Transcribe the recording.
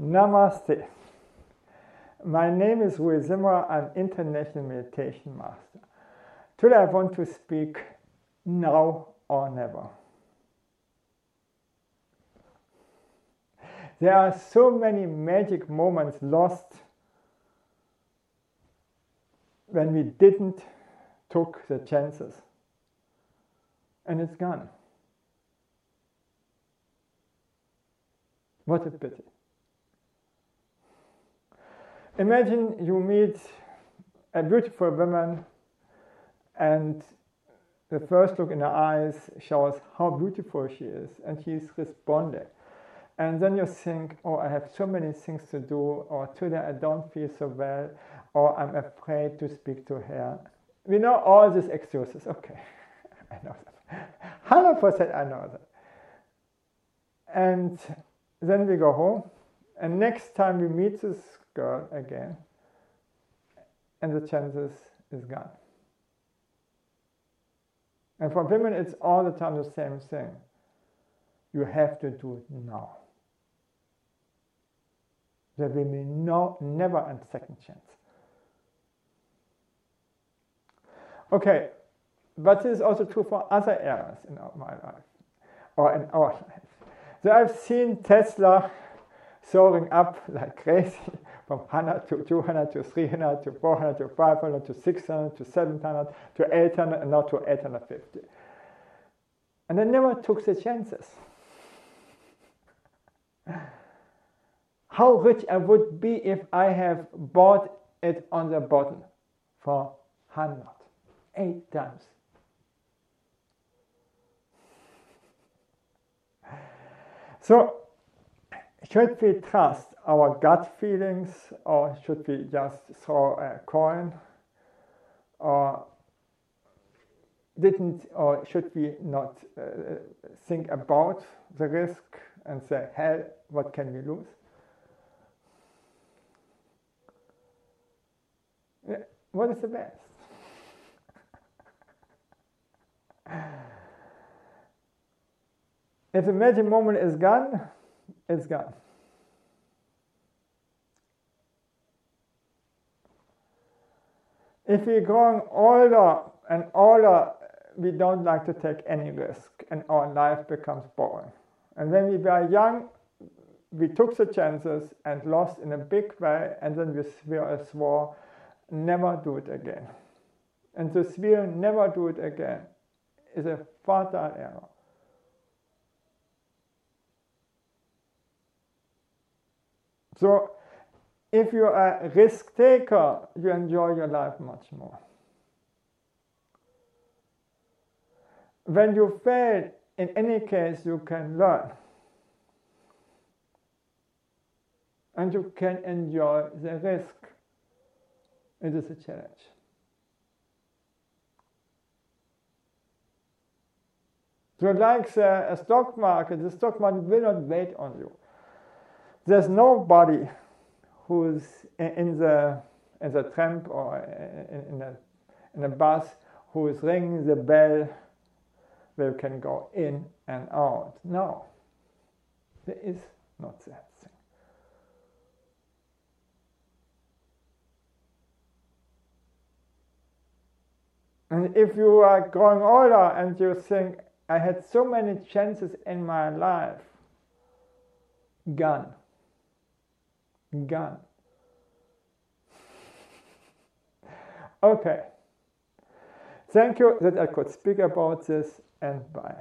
Namaste. My name is Rui Zimmer. I'm International Meditation Master. Today I want to speak now or never. There are so many magic moments lost when we didn't took the chances. And it's gone. What a pity. Imagine you meet a beautiful woman and the first look in her eyes shows how beautiful she is and she's responding. And then you think, oh, I have so many things to do, or today I don't feel so well, or I'm afraid to speak to her. We know all these excuses. Okay, I know that. 100% I know that. And then we go home, and next time we meet this girl again, and the chances is gone. And for women, it's all the time the same thing. You have to do it now. There will be no, never a second chance. Okay, but this is also true for other areas in my life or in our life. So I've seen Tesla soaring up like crazy from 100 to 200 to 300 to 400 to 500 to 600 to 700 to 800 and now to 850. And I never took the chances. How rich I would be if I have bought it on the bottom for 100, eight times. So should we trust our gut feelings or should we just throw a coin? Or didn't or should we not uh, think about the risk and say, hell, what can we lose? What is the best? if the magic moment is gone, it's gone. If we're growing older and older, we don't like to take any risk and our life becomes boring. And when we were young, we took the chances and lost in a big way, and then we swore, never do it again. And to swear, never do it again, is a fatal error. So if you're a risk taker, you enjoy your life much more. When you fail, in any case, you can learn. And you can enjoy the risk. It is a challenge. So like the, stock market, the stock market will not wait on you. There's nobody who's in the in the tram or in, in a in a bus who is ringing the bell you can go in and out. No, there is not that thing. And if you are growing older and you think, I had so many chances in my life, gone gone. Okay. Thank you that I could speak about this and bye.